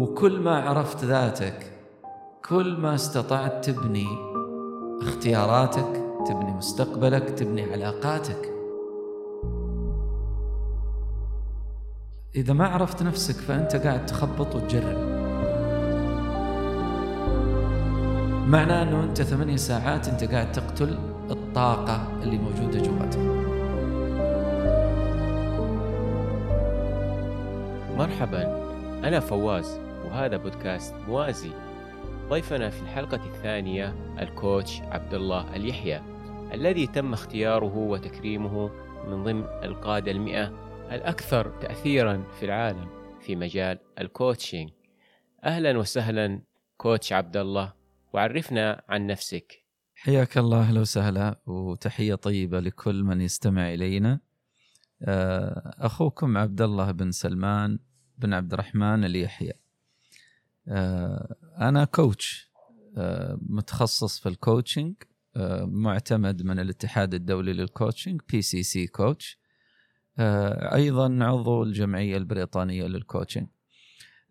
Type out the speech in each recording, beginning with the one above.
وكل ما عرفت ذاتك كل ما استطعت تبني اختياراتك تبني مستقبلك تبني علاقاتك. إذا ما عرفت نفسك فأنت قاعد تخبط وتجرب. معناه أنه أنت ثمانية ساعات أنت قاعد تقتل الطاقة اللي موجودة جواتك. مرحبا أنا فواز. وهذا بودكاست موازي. ضيفنا في الحلقة الثانية ال coach عبد الله اليحيى الذي تم اختياره وتكريمه من ضمن القادة المئة الأكثر تأثيرا في العالم في مجال ال coaching أهلا وسهلا coach عبد الله وعرفنا عن نفسك. حياك الله أهلا وسهلا وتحية طيبة لكل من يستمع إلينا. آه، أخوكم عبد الله بن سلمان بن عبد الرحمن اليحيى. أنا coach آه، متخصص في ال coaching معتمد من الاتحاد الدولي لل coaching PCC coach أيضا عضو الجمعية البريطانية لل coaching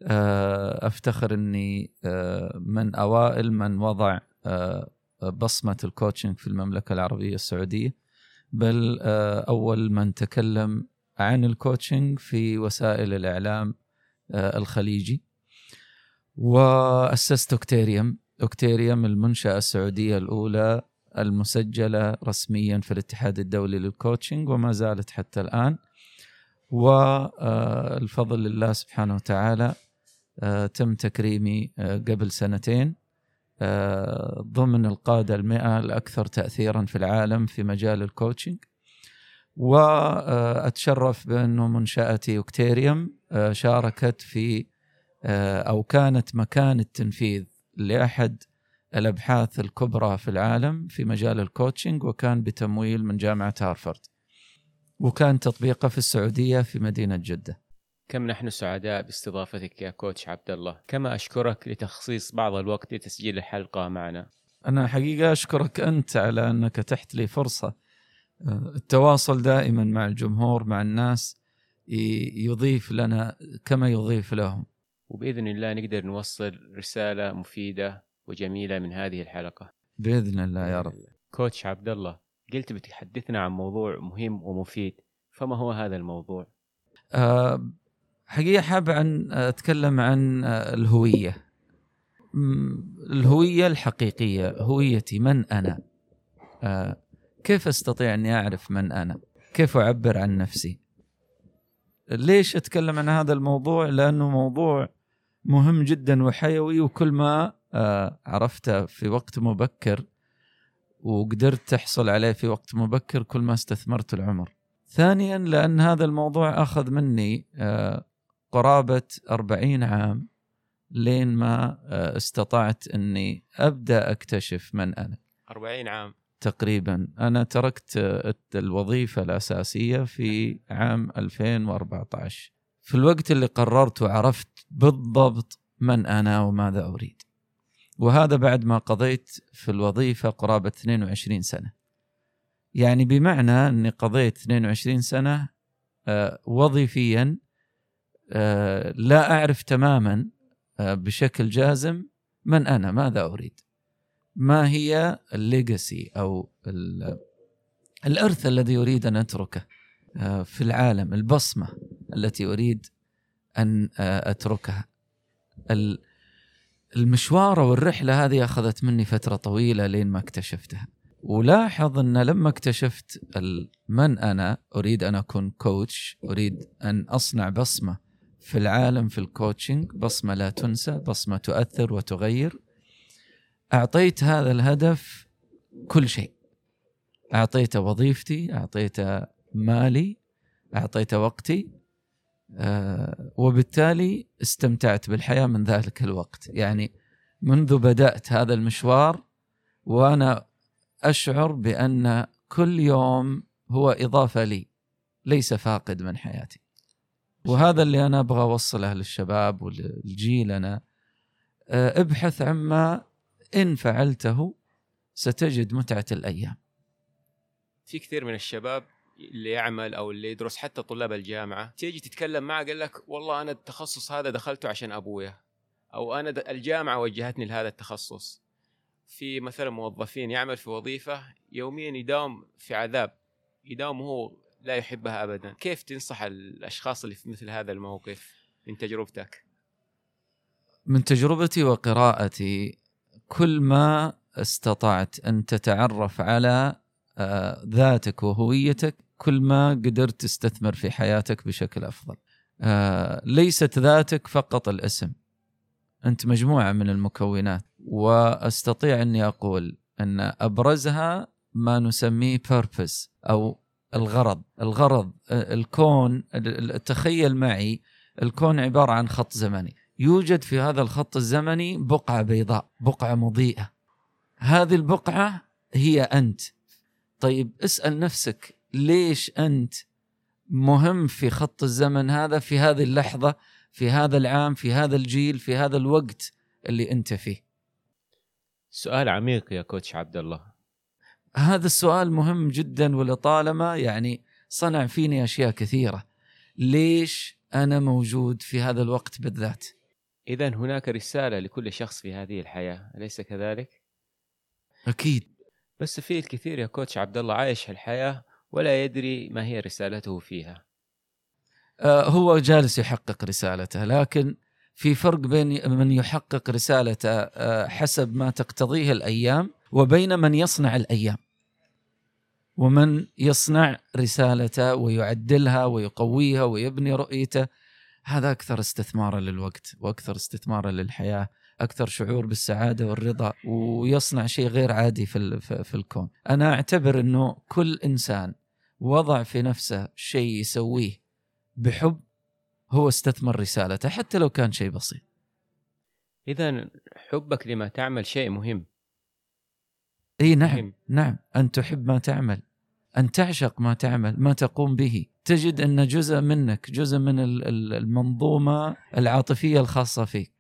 أفتخر إني من أوائل من وضع بصمة ال coaching في المملكة العربية السعودية. بل أول من تكلم عن ال coaching في وسائل الإعلام الخليجي. وأسست اوكتيريوم اوكتيريوم المنشأة السعودية الأولى المسجلة رسميا في الاتحاد الدولي لل coaching وما زالت حتى الآن. والفضل لله سبحانه وتعالى تم تكريمي قبل سنتين. ضمن القادة المئة الأكثر تأثيرا في العالم في مجال ال coaching وأتشرف بأنه منشأتي أوكتيريوم شاركت في أو كانت مكان التنفيذ لأحد الأبحاث الكبرى في العالم في مجال ال coaching وكان بتمويل من جامعة هارفارد. وكان تطبيقه في السعودية في مدينة جدة. كم نحن سعداء باستضافتك يا coach عبد الله كما أشكرك لتخصيص بعض الوقت لتسجيل الحلقة معنا. أنا حقيقة أشكرك أنت على أنك تحت لي فرصة. التواصل دائما مع الجمهور مع الناس يضيف لنا كما يضيف لهم. وبإذن الله نقدر نوصل رسالة مفيدة وجميلة من هذه الحلقة. بإذن الله يا رب. كوتش عبد الله قلت بتحدثنا عن موضوع مهم ومفيد فما هو هذا الموضوع؟ أه حقيقة حاب عن أتكلم عن الهوية. الهوية الحقيقية هويتي من أنا؟ أه كيف أستطيع أني أعرف من أنا؟ كيف أعبر عن نفسي؟ ليش أتكلم عن هذا الموضوع؟ لأنه موضوع مهم جدا وحيوي وكل ما أه عرفته في وقت مبكر وقدرت تحصل عليه في وقت مبكر كل ما استثمرت العمر. ثانيا لأن هذا الموضوع أخذ مني قرابة أربعين عام لين ما استطعت أني أبدأ أكتشف من أنا. أربعين عام. تقريبا. أنا تركت الوظيفة الأساسية في عام 2014 في الوقت اللي قررت وعرفت بالضبط من أنا وماذا أريد. وهذا بعد ما قضيت في الوظيفة قرابة 22 سنة. يعني بمعنى أني قضيت 22 سنة وظيفيا لا أعرف تماما بشكل جازم من أنا ماذا أريد. ما هي الليجاسي أو الإرث الذي أريد أن أتركه؟ في العالم البصمة التي أريد أن أتركها. المشوار والرحلة هذه أخذت مني فترة طويلة لين ما اكتشفتها. ولاحظ أن لما اكتشفت من أنا أريد أن أكون كوتش أريد أن أصنع بصمة في العالم في الكوتشنج بصمة لا تنسى بصمة تؤثر وتغير أعطيت هذا الهدف كل شيء. أعطيته وظيفتي أعطيته مالي أعطيته وقتي آه وبالتالي استمتعت بالحياة من ذلك الوقت. يعني منذ بدأت هذا المشوار وأنا أشعر بأن كل يوم هو إضافة لي ليس فاقد من حياتي. وهذا اللي أنا أبغى أوصله للشباب ولجيلنا ابحث عما إن فعلته ستجد متعة الأيام. في كثير من الشباب اللي يعمل أو اللي يدرس حتى طلاب الجامعة تيجي تتكلم معه قال لك والله أنا التخصص هذا دخلته عشان ابويا أو أنا الجامعة وجهتني لهذا التخصص. في مثلا موظفين يعمل في وظيفة يوميا يداوم في عذاب يداوم وهو لا يحبها ابدا. كيف تنصح الأشخاص اللي في مثل هذا الموقف من تجربتك؟ من تجربتي وقراءتي كل ما استطعت أن تتعرف على آه، ذاتك وهويتك كل ما قدرت تستثمر في حياتك بشكل أفضل. آه، ليست ذاتك فقط الاسم. أنت مجموعة من المكونات وأستطيع أني أقول أن أبرزها ما نسميه purpose أو الغرض، الغرض آه، الكون ال- تخيل معي الكون عبارة عن خط زمني. يوجد في هذا الخط الزمني بقعة بيضاء، بقعة مضيئة. هذه البقعة هي أنت. طيب اسأل نفسك ليش أنت مهم في خط الزمن هذا في هذه اللحظة، في هذا العام، في هذا الجيل، في هذا الوقت اللي أنت فيه. سؤال عميق يا كوتش عبد الله هذا السؤال مهم جدا ولطالما يعني صنع فيني أشياء كثيرة. ليش أنا موجود في هذا الوقت بالذات؟ اذا هناك رسالة لكل شخص في هذه الحياة أليس كذلك أكيد بس في الكثير يا كوتش عبد الله عايش الحياة ولا يدري ما هي رسالته فيها. آه، هو جالس يحقق رسالته لكن في فرق بين من يحقق رسالته آه، حسب ما تقتضيه الأيام وبين من يصنع الأيام. ومن يصنع رسالته ويعدلها ويقويها ويبني رؤيته هذا أكثر استثمارا للوقت وأكثر استثمارا للحياة أكثر شعور بالسعادة والرضا ويصنع شيء غير عادي في في الكون. أنا أعتبر إنه كل إنسان وضع في نفسه شيء يسويه بحب هو استثمر رسالته حتى لو كان شيء بسيط. إذا حبك لما تعمل شيء مهم. إي نعم مهم. نعم. أن تحب ما تعمل أن تعشق ما تعمل ما تقوم به. تجد أن جزء منك جزء من ال- ال- المنظومة العاطفية الخاصة فيك.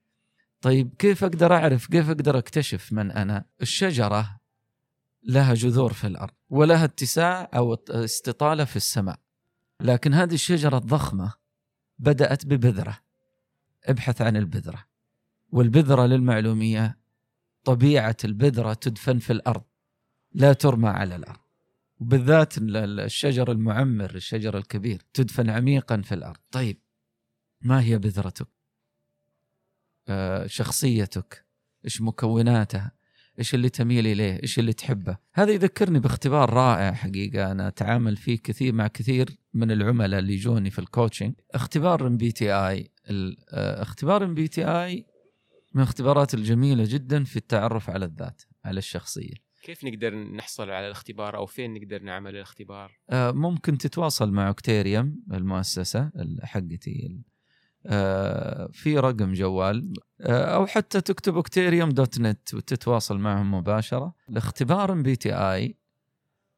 طيب كيف أقدر أعرف كيف أقدر أكتشف من أنا؟ الشجرة لها جذور في الأرض ولها اتساع أو استطالة في السماء. لكن هذه الشجرة الضخمة بدأت ببذرة ابحث عن البذرة. والبذرة للمعلومية طبيعة البذرة تدفن في الأرض لا ترمى على الأرض. وبالذات ال- ال- الشجر المعمر الشجر الكبير تدفن عميقا في الأرض. طيب ما هي بذرتك؟ آه، شخصيتك؟ إيش مكوناتها؟ إيش اللي تميل إليه؟ إيش اللي تحبه؟ هذا يذكرني باختبار رائع حقيقة. أنا أتعامل فيه كثير مع كثير من العملاء اللي يجوني في ال coaching اختبار MBTI اختبار MBTI من الاختبارات الجميلة جدا في التعرف على الذات على الشخصية. كيف نقدر نحصل على الاختبار أو فين نقدر نعمل الاختبار؟ آه، ممكن تتواصل مع اوكتيريوم المؤسسة ال- حقتي في رقم جوال آه، أو حتى تكتب اوكتيريوم dot net وتتواصل معهم مباشرة. الاختبار MBTI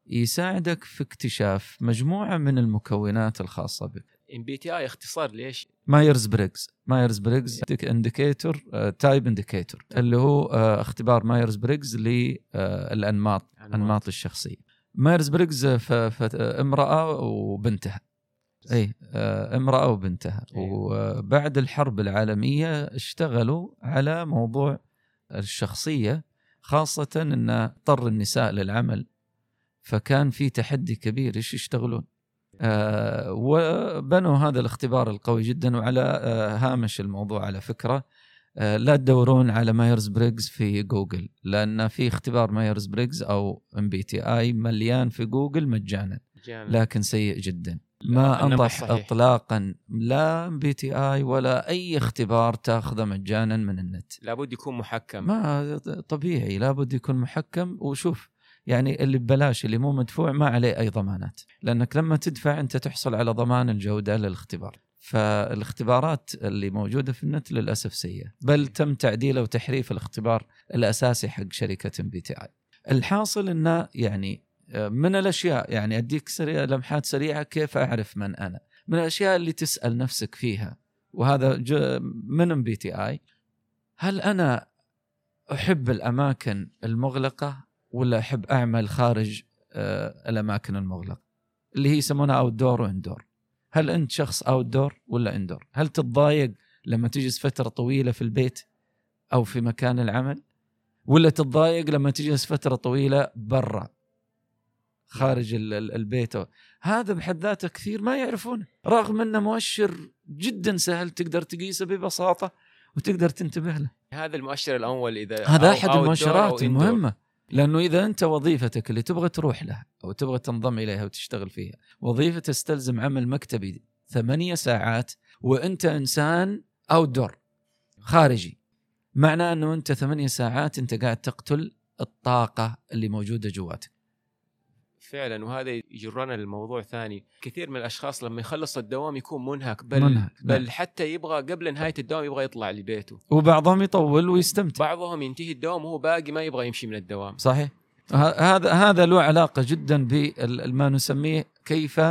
يساعدك في اكتشاف مجموعة من المكونات الخاصة بك. MBTI اختصار ليش؟ Myers Briggs Myers Briggs indicator type indicator اللي هو آه، اختبار Myers Briggs للانماط أنماط. الشخصية. Myers ف- امرأة وبنتها. أي آه، امرأة وبنتها أيوة. وبعد الحرب العالمية اشتغلوا على موضوع الشخصية خاصة إن اضطر النساء للعمل. فكان في تحدي كبير إيش يشتغلون؟ آه وبنوا هذا الاختبار القوي جدا وعلى آه هامش الموضوع على فكرة. آه لا تدورون على Myers Briggs في جوجل لأن في اختبار Myers Briggs أو MBTI مليان في جوجل مجانا. لكن سيء جدا. ما انصح. اطلاقا لا MBTI ولا أي اختبار تأخذه مجانا من النت. لابد يكون محكم. ما طبيعي لابد يكون محكم. وشوف يعني اللي ببلاش اللي مو مدفوع ما عليه أي ضمانات. لأنك لما تدفع أنت تحصل على ضمان الجودة للاختبار. فالاختبارات اللي موجودة في النت للأسف سيئة. بل تم تعديله وتحريف الاختبار الأساسي حق شركة MBTI. الحاصل إنه يعني من الأشياء يعني أديك سريع لمحات سريعة كيف أعرف من أنا؟ من الأشياء اللي تسأل نفسك فيها وهذا من MBTI. هل أنا أحب الأماكن المغلقة ولا أحب أعمل خارج آه، الأماكن المغلقة؟ اللي هي يسمونها outdoor و indoor هل أنت شخص outdoor ولا indoor هل تتضايق لما تجلس فترة طويلة في البيت أو في مكان العمل؟ ولا تتضايق لما تجلس فترة طويلة برا؟ خارج ال- ال- البيت. هذا بحد ذاته كثير ما يعرفونه رغم إنه مؤشر جدا سهل تقدر تقيسه ببساطة وتقدر تنتبه له. هذا المؤشر الأول إذا هذا أو- أحد المؤشرات. المهمة لأنه إذا أنت وظيفتك اللي تبغى تروح لها أو تبغى تنضم إليها وتشتغل فيها وظيفه تستلزم عمل مكتبي ثمانية ساعات وأنت إنسان اوت دور خارجي. معناه إنه أنت ثمانية ساعات أنت قاعد تقتل الطاقة اللي موجودة جواتك. فعلا وهذا يجرنا للموضوع ثاني. كثير من الأشخاص لما يخلص الدوام يكون منهك بل منهك، بل نعم. حتى يبغى قبل نهاية الدوام يبغى يطلع لبيته. وبعضهم يطول ويستمتع. بعضهم ينتهي الدوام وهو باقي ما يبغى يمشي من الدوام. صحيح. هذا هذا له علاقة جدا بما نسميه كيف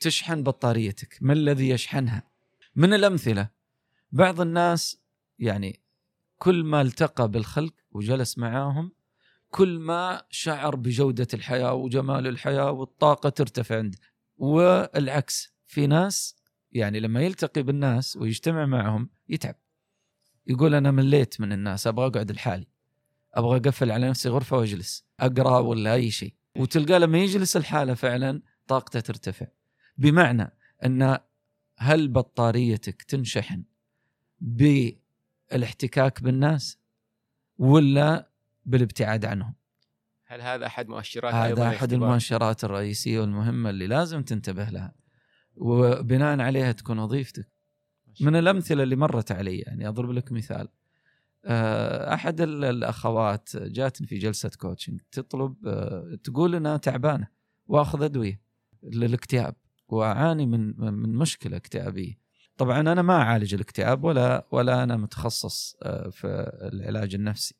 تشحن بطاريتك ما الذي يشحنها. من الأمثلة بعض الناس يعني كل ما التقى بالخلق وجلس معاهم كل ما شعر بجودة الحياة وجمال الحياة والطاقة ترتفع عنده. والعكس في ناس يعني لما يلتقي بالناس ويجتمع معهم يتعب. يقول أنا مليت من الناس أبغى أقعد لحالي. أبغى أقفل على نفسي غرفة وأجلس. أقرأ ولا أي شيء. وتلقاه لما يجلس الحالة فعلا طاقته ترتفع. بمعنى أن هل بطاريتك تنشحن بالاحتكاك بالناس ولا بالابتعاد عنهم. هل هذا أحد مؤشرات هذا أحد؟ المؤشرات الرئيسية والمهمة اللي لازم تنتبه لها. وبناء عليها تكون وظيفتك. من الأمثلة اللي مرت علي يعني أضرب لك مثال. آه، أحد ال- الأخوات جاتني في جلسة كوتشنج تطلب آه، تقول انها تعبانة وأخذ أدوية للاكتئاب وأعاني من من مشكلة اكتئابية. طبعا أنا ما أعالج الاكتئاب ولا ولا أنا متخصص آه، في العلاج النفسي.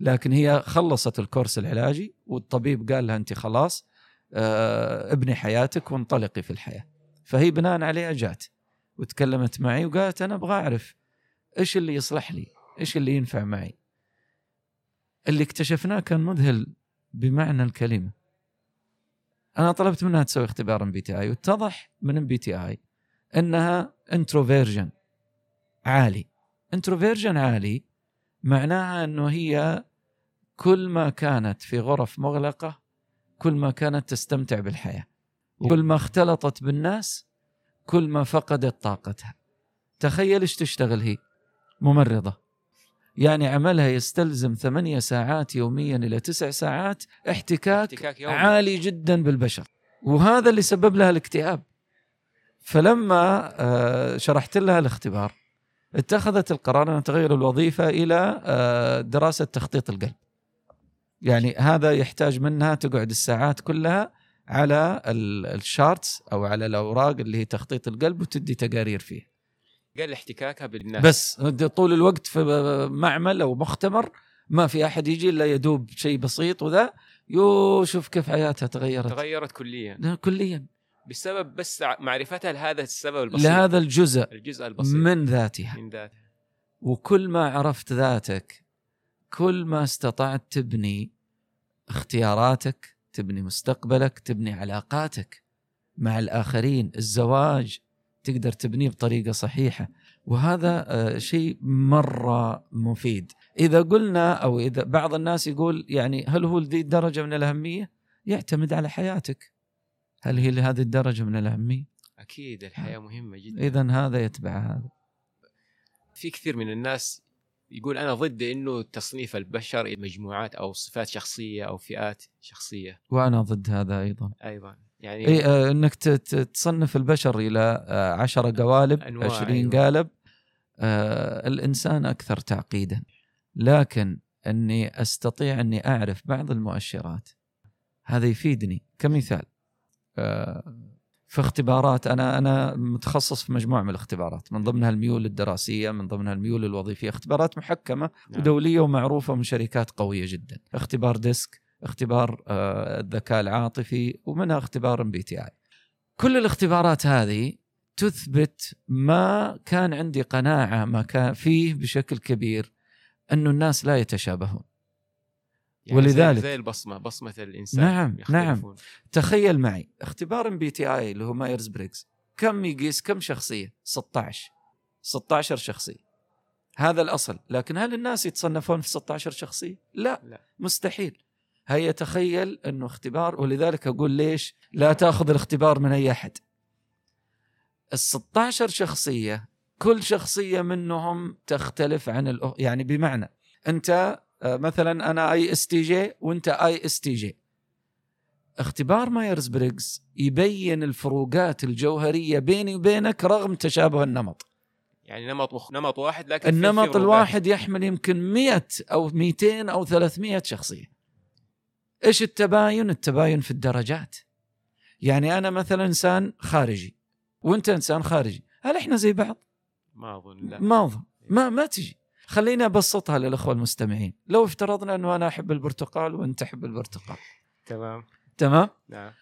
لكن هي خلصت الكورس العلاجي والطبيب قال لها أنت خلاص آه، ابني حياتك وانطلقي في الحياة فهي بناء عليها جات وتكلمت معي وقالت أنا أبغى أعرف إيش اللي يصلح لي؟ إيش اللي ينفع معي؟ اللي اكتشفناه كان مذهل بمعنى الكلمة. أنا طلبت منها تسوي اختبار MBTI واتضح من MBTI إنها introversion عالي. introversion عالي معناها أنه هي كل ما كانت في غرف مغلقة كل ما كانت تستمتع بالحياة. وكل ما اختلطت بالناس كل ما فقدت طاقتها. تخيل إيش تشتغل هي؟ ممرضة. يعني عملها يستلزم ثمانية ساعات يوميا إلى تسع ساعات احتكاك احتكاك يومي. عالي جدا بالبشر. وهذا اللي سبب لها الاكتئاب. فلما آه، شرحت لها الاختبار اتخذت القرار أن تغير الوظيفة إلى آه، دراسة تخطيط القلب. يعني هذا يحتاج منها تقعد الساعات كلها على ال- الشارتس أو على الأوراق اللي هي تخطيط القلب وتدي تقارير فيه قال احتكاكها بالناس. بس طول الوقت في معمل أو مختبر ما في أحد يجي إلا يدوب شيء بسيط وذا يو شوف كيف حياتها تغيرت. تغيرت كليا. كليا. بسبب بس معرفتها لهذا السبب البسيط؟ لهذا الجزء الجزء البسيط. من ذاتها. من ذاته وكل ما عرفت ذاتك كل ما استطعت تبني اختياراتك تبني مستقبلك تبني علاقاتك مع الآخرين الزواج تقدر تبنيه بطريقة صحيحة. وهذا آه، شيء مرة مفيد. إذا قلنا أو إذا بعض الناس يقول يعني هل هو لذي الدرجة من الأهمية؟ يعتمد على حياتك. هل هي لهذه الدرجة من الأهمية؟ أكيد الحياة مهمة جدا. إذا هذا يتبع هذا. في كثير من الناس يقول أنا ضد إنه تصنيف البشر إلى مجموعات أو صفات شخصية أو فئات شخصية. وأنا ضد هذا أيضا. أيضا يعني إي آه إنك تصنف البشر إلى آه عشرة قوالب أنواع، عشرين أيوة. قالب آه الإنسان أكثر تعقيدا. لكن إني أستطيع إني أعرف بعض المؤشرات. هذا يفيدني. كمثال آه في اختبارات أنا أنا متخصص في مجموعة من الاختبارات من ضمنها الميول الدراسية من ضمنها الميول الوظيفية اختبارات محكمة نعم. ودولية ومعروفة من شركات قوية جدا اختبار DISC اختبار آه، الذكاء العاطفي ومنها اختبار MBTI كل الاختبارات هذه تثبت ما كان عندي قناعة ما كان فيه بشكل كبير أنه الناس لا يتشابهون يعني ولذلك- زي البصمة بصمة الإنسان نعم، يختلفون. تخيل معي اختبار MBTI اللي هو Myers Briggs كم يقيس كم شخصية؟ 16 16 شخصية. هذا الأصل. لكن هل الناس يتصنفون في 16 شخصية؟ لا, لا. مستحيل. هيا تخيل إنه اختبار ولذلك أقول ليش لا تأخذ الاختبار من أي أحد. ال 16 شخصية كل شخصية منهم تختلف عن الأخ... يعني بمعنى أنت مثلا أنا ESTJ وأنت ESTJ اختبار Myers Briggs يبين الفروقات الجوهرية بيني وبينك رغم تشابه النمط. يعني نمط مخ... نمط واحد لكن النمط. الواحد يحمل يمكن 100 أو 200 أو 300 شخصية. إيش التباين؟ التباين في الدرجات. يعني أنا مثلا إنسان خارجي وأنت إنسان خارجي. هل إحنا زي بعض؟ ما أظن لا. ما أظن. ما ما تجي. خليني أبسطها للإخوة المستمعين. لو افترضنا أنه أنا أحب البرتقال وأنت تحب البرتقال. تمام. تمام؟ نعم.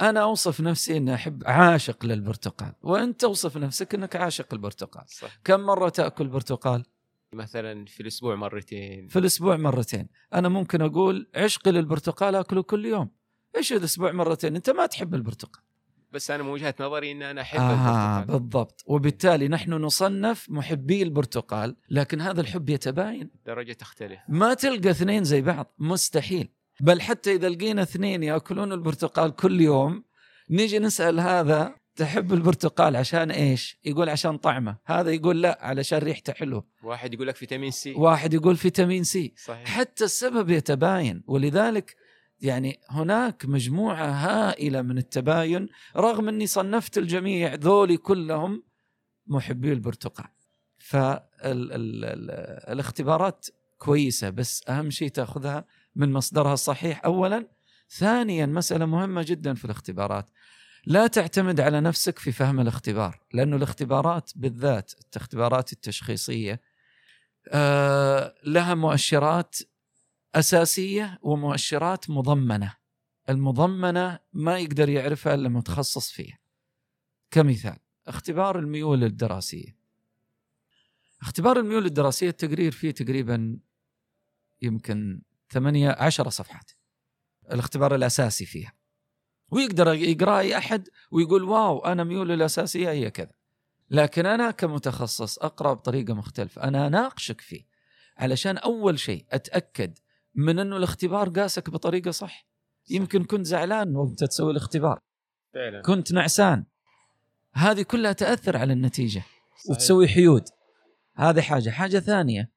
أنا أوصف نفسي أني أحب عاشق للبرتقال وأنت توصف نفسك أنك عاشق البرتقال. صح. كم مرة تأكل برتقال؟ مثلا في الأسبوع مرتين. في الأسبوع مرتين. أنا ممكن أقول عشقي للبرتقال أكله كل يوم. إيش الأسبوع مرتين؟ أنت ما تحب البرتقال. بس أنا من وجهة نظري إن أنا أحب آه البرتقال. بالضبط. وبالتالي نحن نصنف محبي البرتقال لكن هذا الحب يتباين. درجة تختلف. ما تلقى اثنين زي بعض مستحيل. بل حتى إذا لقينا اثنين يأكلون البرتقال كل يوم نيجي نسأل هذا تحب البرتقال عشان إيش؟ يقول عشان طعمه، هذا يقول لا علشان ريحته حلوة، واحد يقول لك فيتامين C. واحد يقول فيتامين سي، صحيح. حتى السبب يتباين. ولذلك يعني هناك مجموعة هائلة من التباين رغم إني صنفت الجميع ذولي كلهم محبي البرتقال. فالاختبارات كويسة بس أهم شيء تأخذها من مصدرها الصحيح اولا ثانيا مسألة مهمة جدا في الاختبارات لا تعتمد على نفسك في فهم الاختبار لأنه الاختبارات بالذات الاختبارات التشخيصية آه لها مؤشرات أساسية ومؤشرات مضمنة. المضمنة ما يقدر يعرفها إلا متخصص فيها. كمثال اختبار الميول الدراسية. اختبار الميول الدراسية التقرير فيه تقريبا يمكن ثمانية عشر صفحات. الاختبار الأساسي فيها. ويقدر يقرأ أي أحد ويقول واو أنا ميولي الأساسية هي كذا. لكن أنا كمتخصص أقرأ بطريقة مختلفة. أنا أناقشك فيه. علشان أول شيء أتأكد من أنه الاختبار قاسك بطريقة صح. يمكن كنت زعلان وانت تسوي الاختبار. فعلا. كنت نعسان. هذه كلها تأثر على النتيجة صحيح. وتسوي حيود. هذه حاجة. ثانية.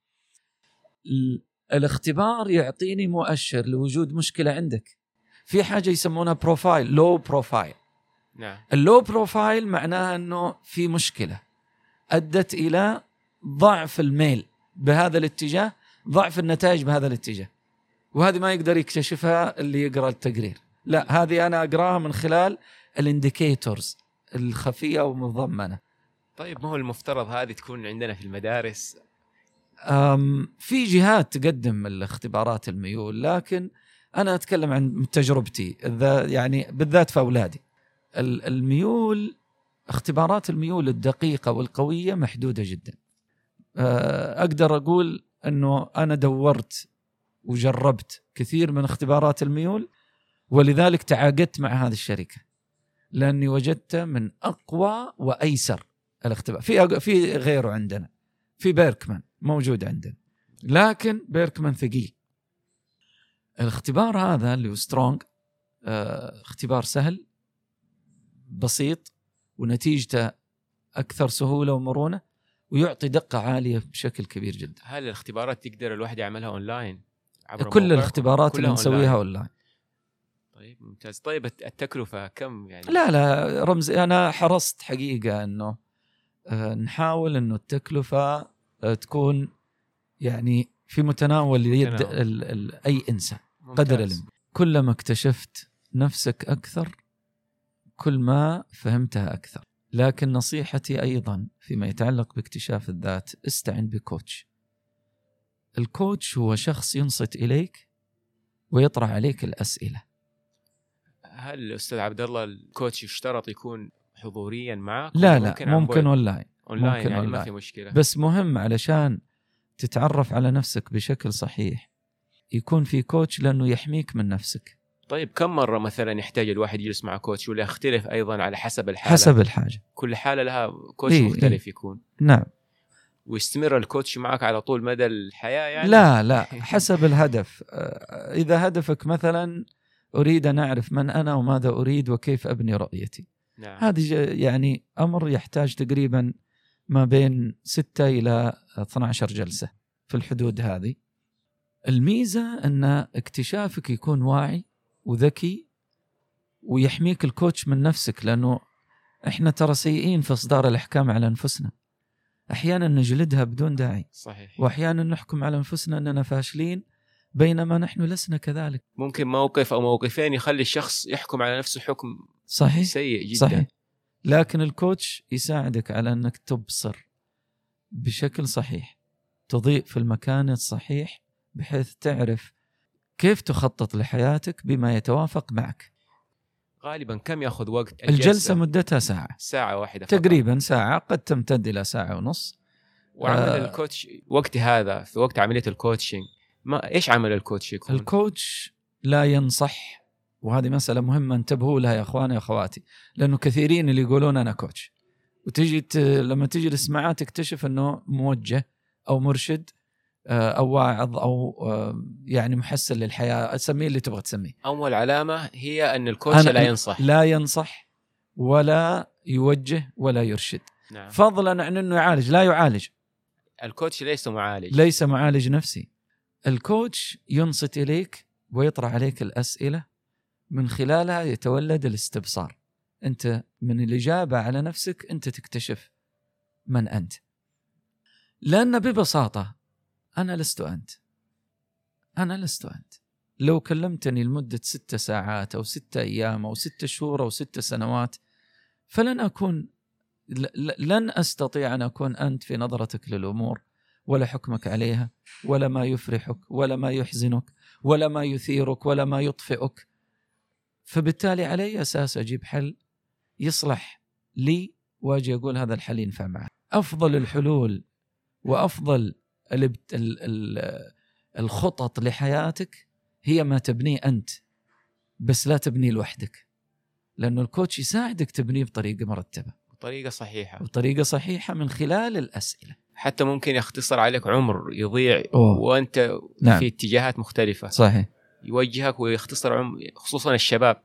ال- الاختبار يعطيني مؤشر لوجود مشكلة عندك. في حاجة يسمونها profile low profile نعم. ال low profile معناها إنه في مشكلة. أدت إلى ضعف الميل بهذا الاتجاه ضعف النتائج بهذا الاتجاه. وهذه ما يقدر يكتشفها اللي يقرأ التقرير. لا هذه أنا أقراها من خلال ال indicators الخفية ومضمنه طيب ما هو المفترض هذه تكون عندنا في المدارس؟ أم، في جهات تقدم الاختبارات الميول لكن أنا أتكلم عن تجربتي يعني بالذات في أولادي. ال- الميول اختبارات الميول الدقيقة والقوية محدودة جدا. أقدر أقول إنه أنا دورت وجربت كثير من اختبارات الميول ولذلك تعاقدت مع هذه الشركة لأني وجدت من أقوى وأيسر الاختبار. في في غيره عندنا في بيركمان موجود عندنا لكن بيركمان ثقيل. الاختبار هذا اللي هو Strong آه اختبار سهل بسيط ونتيجته أكثر سهولة ومرونة ويعطي دقة عالية بشكل كبير جدا. هل الاختبارات تقدر الواحد يعملها اونلاين عبر كل؟ الاختبارات اللي نسويها. أونلاين طيب ممتاز طيب الت- التكلفة كم يعني لا لا رمزي أنا حرصت حقيقة إنه آه، نحاول إنه التكلفة آه، تكون يعني في متناول يد متناول. ال ال أي إنسان ممتاز. قدر الامكان كلما اكتشفت نفسك أكثر كل ما فهمتها أكثر لكن نصيحتي أيضا فيما يتعلق باكتشاف الذات استعن ب coach ال coach هو شخص ينصت إليك ويطرح عليك الأسئلة. هل أستاذ عبد الله ال coach يشترط يكون حضوريا معك؟ لا لا ممكن بعد؟ online online ممكن يعني ما أونلاين. في مشكلة. بس مهم علشان تتعرف على نفسك بشكل صحيح. يكون في كوتش لأنه يحميك من نفسك. طيب كم مرة مثلا يحتاج الواحد يجلس مع كوتش ولا يختلف أيضا على حسب الحالة؟ حسب الحاجة. كل حالة لها كوتش إيه، مختلف يكون. نعم. ويستمر الكوتش معك على طول مدى الحياة يعني؟ لا لا. حسب الهدف. آه، إذا هدفك مثلا أريد أن أعرف من أنا وماذا أريد وكيف أبني رؤيتي. نعم. هذه يعني أمر يحتاج تقريبا ما بين 6 إلى 12 جلسة في الحدود هذه. الميزة أن اكتشافك يكون واعي وذكي ويحميك الكوتش من نفسك لأنه إحنا ترى سيئين في إصدار الأحكام على أنفسنا. أحيانا نجلدها بدون داعي صحيح. وأحيانا نحكم على أنفسنا أننا فاشلين بينما نحن لسنا كذلك. ممكن موقف أو موقفين يخلي الشخص يحكم على نفسه حكم صحيح سيء جدا. صحيح. لكن ال coach يساعدك على أنك تبصر بشكل صحيح تضيء في المكان الصحيح بحيث تعرف كيف تخطط لحياتك بما يتوافق معك. غالبا كم ياخذ وقت الجلسة مدتها ساعة ساعة واحدة فقط. تقريبا ساعة قد تمتد إلى ساعة ونص وعمل آه. ال coach وقت هذا في وقت عملية ال coaching ما إيش عمل الكوتش يكون؟ الكوتش لا ينصح وهذه مسألة مهمة انتبهوا لها يا إخواني يا أخواتي لأنه كثيرين اللي يقولون أنا كوتش وتجي ت... لما تجلس معاه تكتشف إنه موجه أو مرشد أو واعظ أو آه، يعني محسن للحياة سميه اللي تبغى تسميه. أول علامة هي أن الكوتش لا ينصح. لا ينصح ولا يوجه ولا يرشد. نعم. فضلا عن إنه يعالج. لا يعالج. الكوتش ليس معالج. ليس معالج نفسي. الكوتش ينصت إليك ويطرح عليك الأسئلة من خلالها يتولد الاستبصار. أنت من الإجابة على نفسك أنت تكتشف من أنت. لأن ببساطة أنا لست أنت. أنا لست أنت. لو كلمتني لمدة ستة ساعات أو ستة أيام أو ستة شهور أو ستة سنوات فلن ل- لن أستطيع أن أكون أنت في نظرتك للأمور ولا حكمك عليها ولا ما يفرحك ولا ما يحزنك ولا ما يثيرك ولا ما يطفئك. فبالتالي على اي أساس أجيب حل يصلح لي وأجي أقول هذا الحل ينفع معك أفضل الحلول ال- الخطط لحياتك هي ما تبنيه أنت بس لا تبنيه لوحدك. لأنه الكوتش يساعدك تبنيه بطريقة مرتبة. بطريقة صحيحة. وبطريقه صحيحة من خلال الأسئلة. حتى ممكن يختصر عليك عمر يضيع أوه. وأنت نعم. في اتجاهات مختلفة. صحيح. يوجهك ويختصر عمر خصوصا الشباب.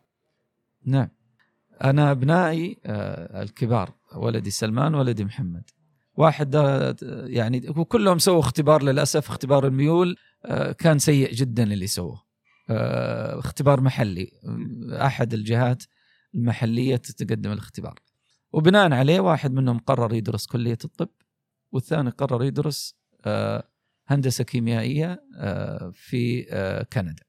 نعم. أنا أبنائي آه، الكبار ولدي سلمان ولدي محمد. واحد يعني وكلهم سووا اختبار للأسف اختبار الميول آه، كان سيء جدا اللي سووه. آه، اختبار محلي. أحد الجهات المحلية تقدم الاختبار. وبناء عليه واحد منهم قرر يدرس كلية الطب والثاني قرر يدرس آه، هندسة كيميائية آه، في كندا.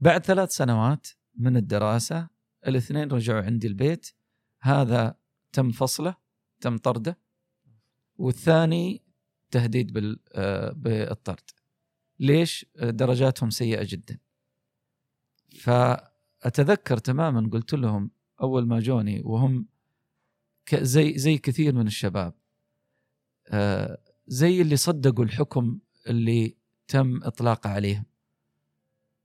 بعد ثلاث سنوات من الدراسة الاثنين رجعوا عندي البيت. هذا تم فصله تم طرده. والثاني تهديد بال آه، بالطرد. ليش؟ آه، درجاتهم سيئة جدا. فأتذكر تماما قلت لهم أول ما جوني وهم زي زي كثير من الشباب آه، زي اللي صدقوا الحكم اللي تم إطلاقه عليهم.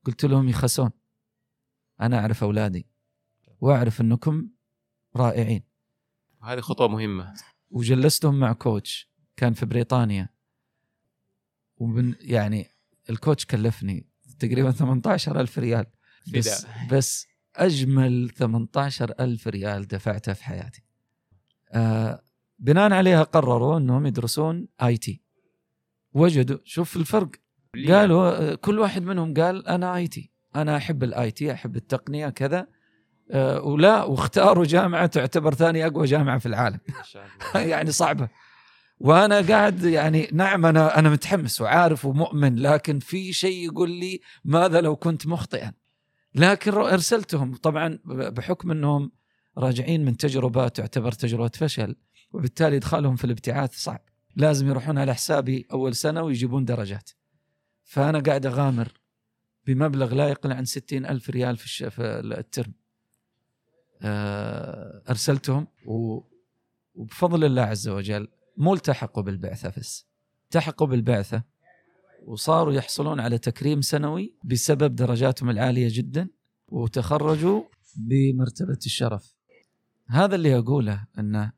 قلت لهم يخسون. أنا أعرف أولادي وأعرف أنكم رائعين. وهذه خطوة مهمة. وجلستهم مع coach كان في بريطانيا. ومن يعني ال coach كلفني تقريبا 18 ألف ريال. بس. بس أجمل 18 ألف ريال دفعتها في حياتي. آه بناء عليها قرروا أنهم يدرسون IT. وجدوا شوف الفرق. قالوا آه، كل واحد منهم قال أنا IT. أنا أحب ال IT أحب التقنية كذا. ولا واختاروا جامعة تعتبر ثاني أقوى جامعة في العالم. يعني صعبة. وأنا قاعد يعني نعم أنا أنا متحمس وعارف ومؤمن لكن في شيء يقول لي ماذا لو كنت مخطئا؟ لكن أرسلتهم. طبعا بحكم إنهم راجعين من تجربة تعتبر تجربة فشل وبالتالي إدخالهم في الابتعاث صعب. لازم يروحون على حسابي أول سنة ويجيبون درجات. فأنا قاعد أغامر بمبلغ لا يقل عن ستين ألف ريال. في الترم. آه، أرسلتهم و... وبفضل الله عز وجل مو التحقوا بالبعثة بس التحقوا بالبعثة وصاروا يحصلون على تكريم سنوي بسبب درجاتهم العالية جدا وتخرجوا بمرتبة الشرف. هذا اللي أقوله أنه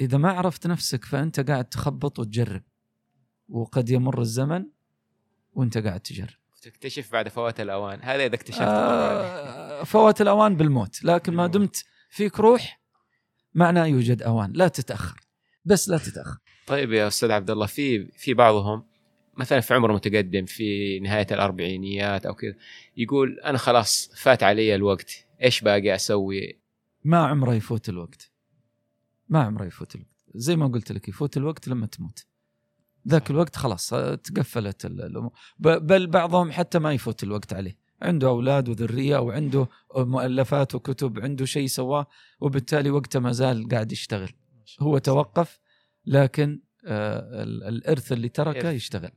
إذا ما عرفت نفسك فأنت قاعد تخبط وتجرب وقد يمر الزمن وأنت قاعد تجرب. تكتشف بعد فوات الأوان. هذا إذا اكتشفت آه فوات الأوان بالموت. لكن ما دمت فيك روح معناه يوجد أوان. لا تتأخر. بس لا تتأخر. طيب يا أستاذ عبد الله في في بعضهم مثلا في عمر متقدم في نهاية الأربعينيات أو كذا يقول أنا خلاص فات علي الوقت إيش باقي أسوي؟ ما عمره يفوت الوقت. ما عمره يفوت الوقت. زي ما قلت لك يفوت الوقت لما تموت. ذاك الوقت خلاص تقفلت الأمور. بل بعضهم حتى ما يفوت الوقت عليه. عنده أولاد وذرية وعنده مؤلفات وكتب عنده شيء سواه وبالتالي وقته ما زال قاعد يشتغل. هو توقف لكن آه الإرث اللي تركه يشتغل.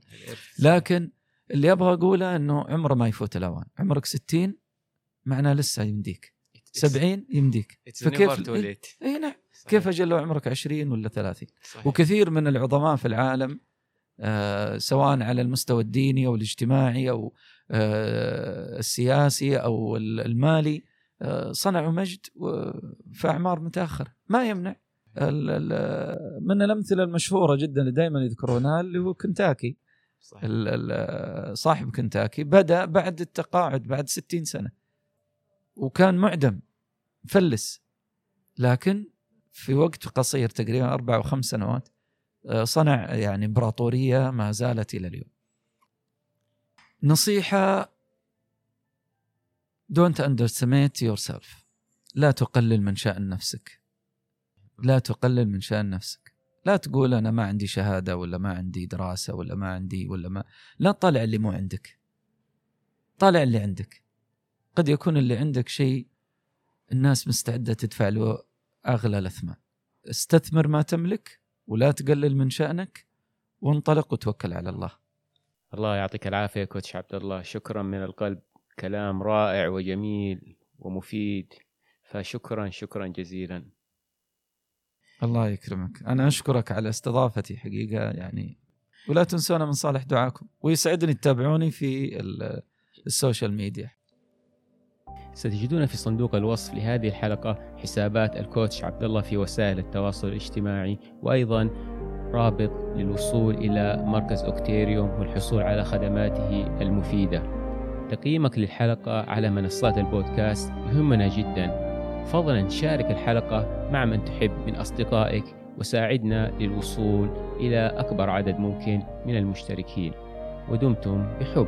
لكن اللي أبغى أقوله إنه عمره ما يفوت الأوان. عمرك 60 معناه لسه يمديك. 70 يمديك. فكيف اي نعم. كيف أجل لو عمرك 20 ولا 30 صحيح. وكثير من العظماء في العالم آه سواء على المستوى الديني أو الاجتماعي أو آه السياسي أو المالي آه صنعوا مجد في أعمار متأخرة. ما يمنع. من الأمثلة المشهورة جدا اللي دائما يذكرونها اللي هو كنتاكي. صحيح. صاحب كنتاكي. بدأ بعد التقاعد بعد 60 سنة. وكان معدم مفلس. لكن في وقت قصير تقريبا أربع أو خمس سنوات آه، صنع يعني إمبراطورية ما زالت إلى اليوم. نصيحة underestimate yourself لا تقلل من شأن نفسك. لا تقلل من شأن نفسك. لا تقول أنا ما عندي شهادة ولا ما عندي دراسة ولا ما عندي ولا ما. لا طالع اللي مو عندك. طالع اللي عندك. قد يكون اللي عندك شيء الناس مستعدة تدفع له أغلى الأثمان. استثمر ما تملك. ولا تقلل من شأنك وانطلق وتوكل على الله. الله يعطيك العافية كوتش عبد الله شكرا من القلب. كلام رائع وجميل ومفيد. فشكرا شكرا جزيلا. الله يكرمك. أنا أشكرك على استضافتي حقيقة يعني ولا تنسونا من صالح دعاكم. ويسعدني تتابعوني في ال social media. ستجدون في صندوق الوصف لهذه الحلقة حسابات ال coach عبد الله في وسائل التواصل الاجتماعي وأيضا رابط للوصول إلى مركز أوكتيريوم والحصول على خدماته المفيدة. تقييمك للحلقة على منصات البودكاست يهمنا جدا. فضلا شارك الحلقة مع من تحب من أصدقائك وساعدنا للوصول إلى أكبر عدد ممكن من المشتركين. ودمتم بحب.